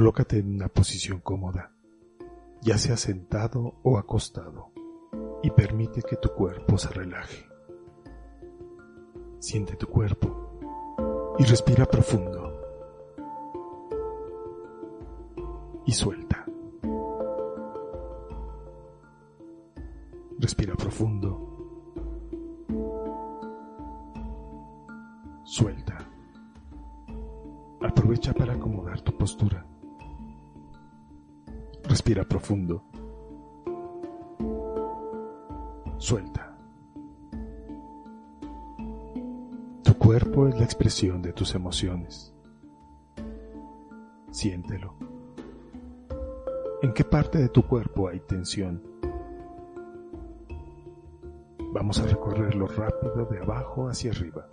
Colócate en una posición cómoda, ya sea sentado o acostado, y permite que tu cuerpo se relaje. Siente tu cuerpo y respira profundo. Y suelta. Respira profundo. Suelta. Aprovecha para acomodar tu postura. Respira profundo. Suelta. Tu cuerpo es la expresión de tus emociones. Siéntelo. ¿En qué parte de tu cuerpo hay tensión? Vamos a recorrerlo rápido de abajo hacia arriba.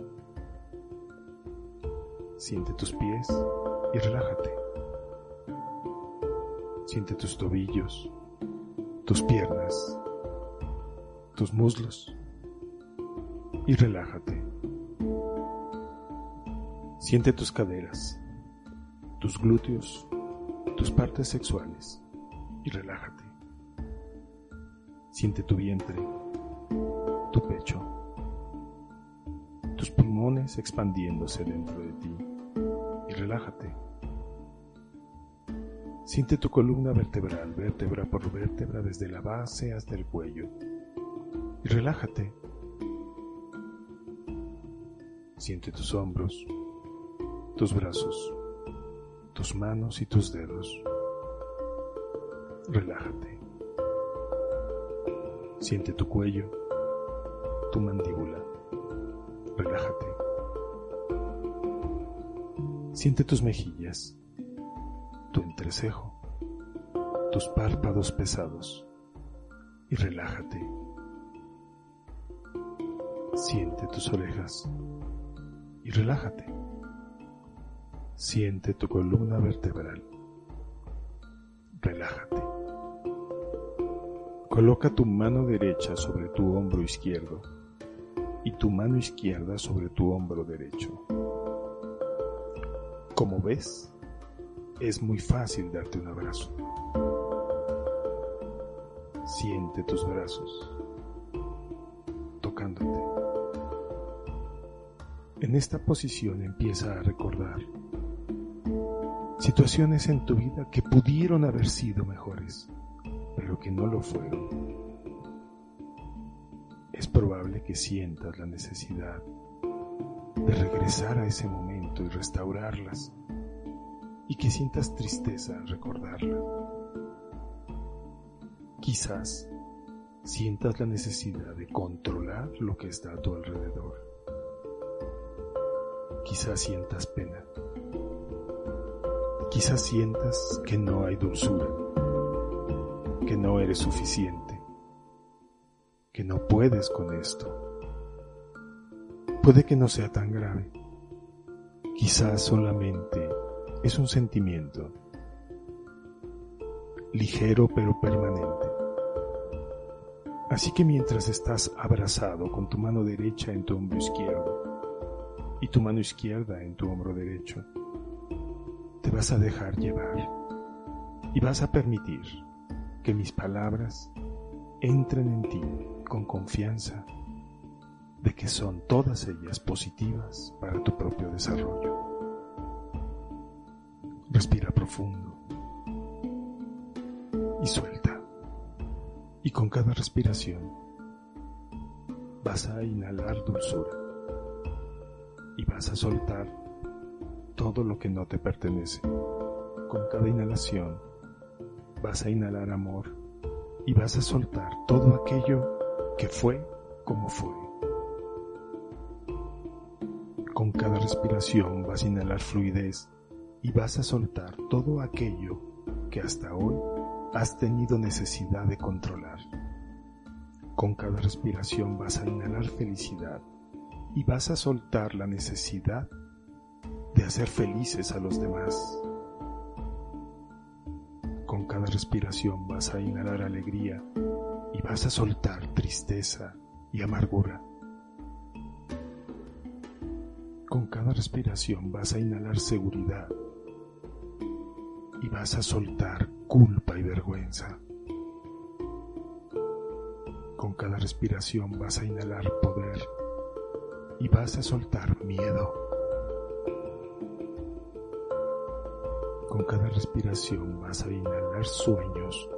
Siente tus pies y relájate. Siente tus tobillos, tus piernas, tus muslos y relájate. Siente tus caderas, tus glúteos, tus partes sexuales y relájate. Siente tu vientre, tu pecho, tus pulmones expandiéndose dentro de ti y relájate. Siente tu columna vertebral, vértebra por vértebra, desde la base hasta el cuello. Y relájate. Siente tus hombros, tus brazos, tus manos y tus dedos. Relájate. Siente tu cuello, tu mandíbula. Relájate. Siente tus mejillas, tu entrecejo, tus párpados pesados y relájate. Siente tus orejas y relájate. Siente tu columna vertebral. Relájate. Coloca tu mano derecha sobre tu hombro izquierdo y tu mano izquierda sobre tu hombro derecho. Como ves, es muy fácil darte un abrazo. Siente tus brazos tocándote. En esta posición empieza a recordar situaciones en tu vida que pudieron haber sido mejores, pero que no lo fueron. Es probable que sientas la necesidad de regresar a ese momento y restaurarlas y que sientas tristeza al recordarla. Quizás sientas la necesidad de controlar lo que está a tu alrededor. Quizás sientas pena. Quizás sientas que no hay dulzura, que no eres suficiente, que no puedes con esto. Puede que no sea tan grave. Quizás solamente es un sentimiento ligero pero permanente. Así que mientras estás abrazado con tu mano derecha en tu hombro izquierdo y tu mano izquierda en tu hombro derecho, te vas a dejar llevar y vas a permitir que mis palabras entren en ti con confianza de que son todas ellas positivas para tu propio desarrollo. Respira profundo y suelta. Y con cada respiración vas a inhalar dulzura y vas a soltar todo lo que no te pertenece. Con cada inhalación vas a inhalar amor y vas a soltar todo aquello que fue como fue. Con cada respiración vas a inhalar fluidez y vas a soltar todo aquello que hasta hoy has tenido necesidad de controlar. Con cada respiración vas a inhalar felicidad y vas a soltar la necesidad de hacer felices a los demás. Con cada respiración vas a inhalar alegría y vas a soltar tristeza y amargura. Con cada respiración vas a inhalar seguridad y vas a soltar culpa y vergüenza. Con cada respiración vas a inhalar poder y vas a soltar miedo. Con cada respiración vas a inhalar sueños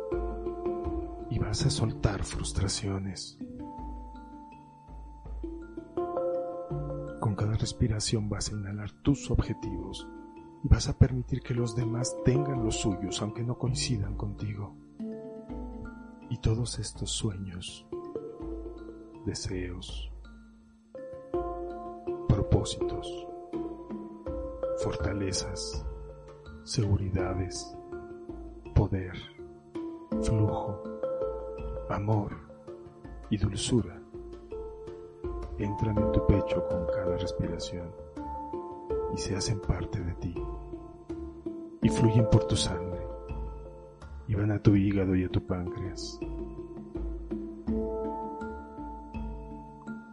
y vas a soltar frustraciones. Con cada respiración vas a inhalar tus objetivos vas a permitir que los demás tengan los suyos aunque no coincidan contigo. Y todos estos sueños, deseos, propósitos, fortalezas, seguridades, poder, flujo, amor y dulzura entran en tu pecho con cada respiración y se hacen parte de ti y fluyen por tu sangre y van a tu hígado y a tu páncreas.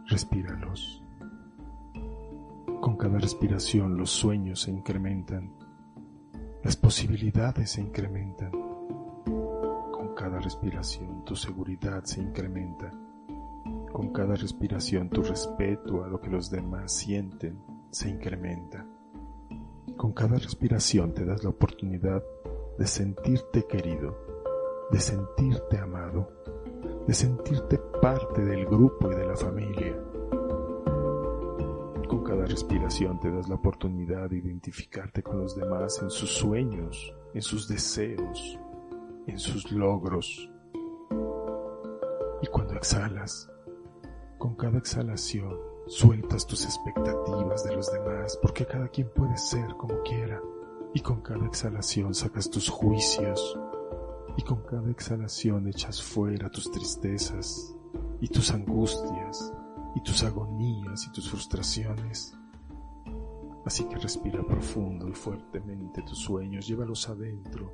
Respíralos. Con cada respiración los sueños se incrementan, las posibilidades se incrementan. Con cada respiración tu seguridad se incrementa. Con cada respiración tu respeto a lo que los demás sienten se incrementa. Con cada respiración te das la oportunidad de sentirte querido, de sentirte amado, de sentirte parte del grupo y de la familia. Con cada respiración te das la oportunidad de identificarte con los demás en sus sueños, en sus deseos, en sus logros. Y cuando exhalas, con cada exhalación, Sueltas tus expectativas de los demás porque cada quien puede ser como quiera. Y con cada exhalación sacas tus juicios. Y con cada exhalación echas fuera tus tristezas y tus angustias y tus agonías y tus frustraciones. Así que respira profundo y fuertemente tus sueños, llévalos adentro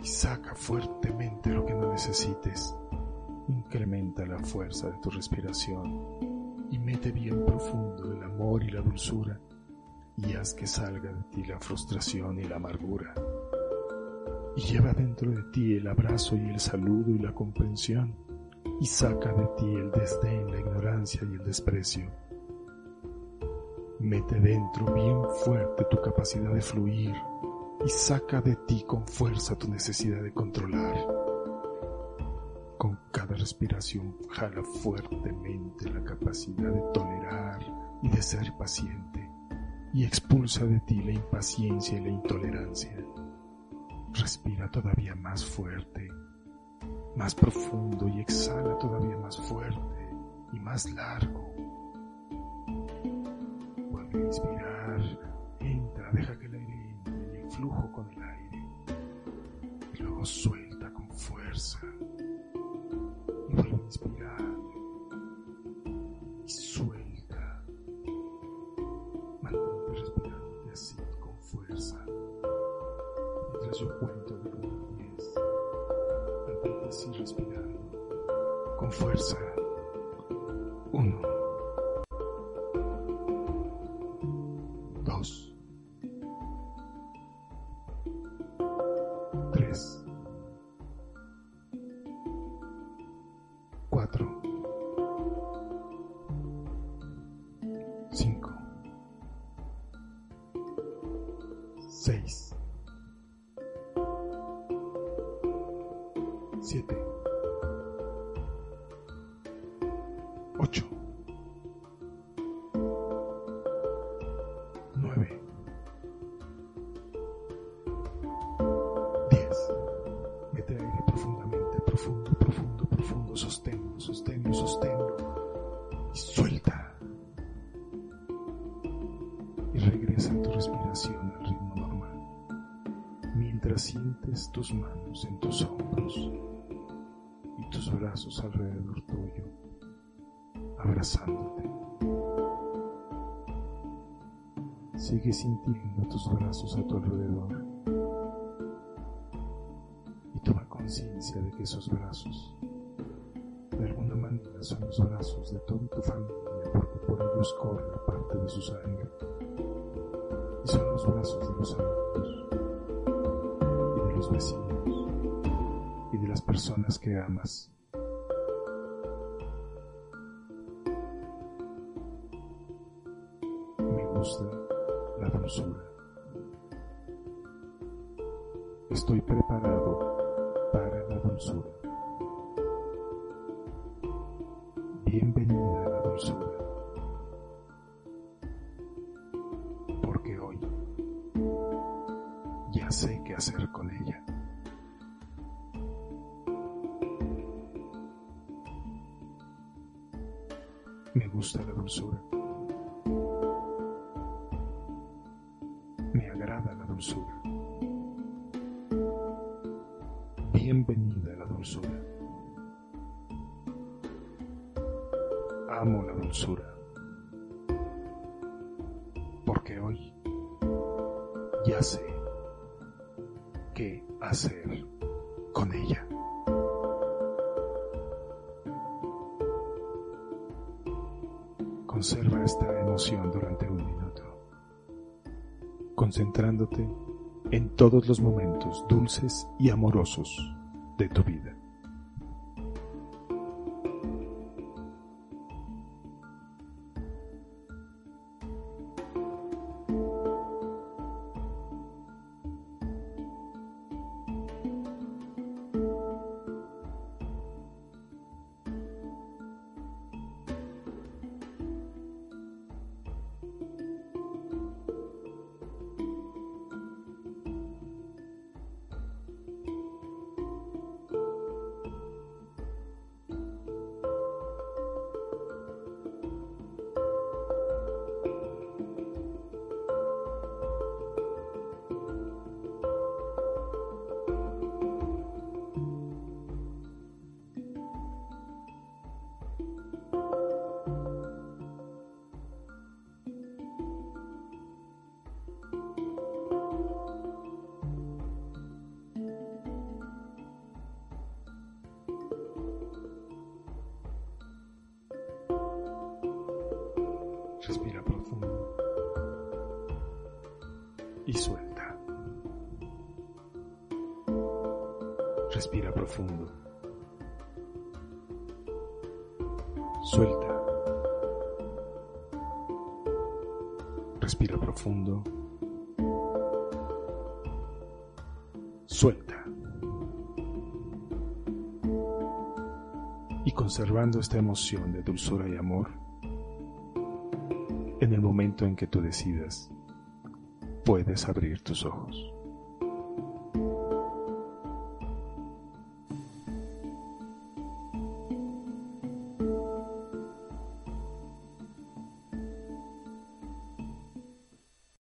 y saca fuertemente lo que no necesites. Incrementa la fuerza de tu respiración y mete bien profundo el amor y la dulzura y haz que salga de ti la frustración y la amargura. Y lleva dentro de ti el abrazo y el saludo y la comprensión y saca de ti el desdén, la ignorancia y el desprecio. Mete dentro bien fuerte tu capacidad de fluir y saca de ti con fuerza tu necesidad de controlar respiración jala fuertemente la capacidad de tolerar y de ser paciente y expulsa de ti la impaciencia y la intolerancia. Respira todavía más fuerte, más profundo y exhala todavía más fuerte y más largo. Vuelve a inspirar, entra, deja que el aire entre y flujo con el aire. Y luego suelta con fuerza inspirar 8, 9, 10. Mete aire profundamente, profundo, profundo, profundo. Sosténlo, sosténlo, sosténlo. Y suelta. Y regresa a tu respiración al ritmo normal. Mientras sientes tus manos en tus hombros y tus brazos alrededor tuyo abrazándote. Sigue sintiendo tus brazos a tu alrededor y toma conciencia de que esos brazos de alguna manera son los brazos de toda tu familia porque por ellos corre parte de su sangre. Y son los brazos de los amigos. tus vecinos y de las personas que amas. Estoy preparado para la dulzura. Bienvenida a la dulzura. Porque hoy ya sé qué hacer con ella. Me gusta la dulzura. Me agrada la dulzura. Amo la dulzura. Porque hoy ya sé qué hacer con ella. Conserva esta emoción durante un minuto, concentrándote en todos los momentos dulces y amorosos de tu vida. Respira profundo y suelta. Respira profundo. Suelta. Respira profundo. Suelta. Y conservando esta emoción de dulzura y amor, en el momento en que tú decidas, puedes abrir tus ojos.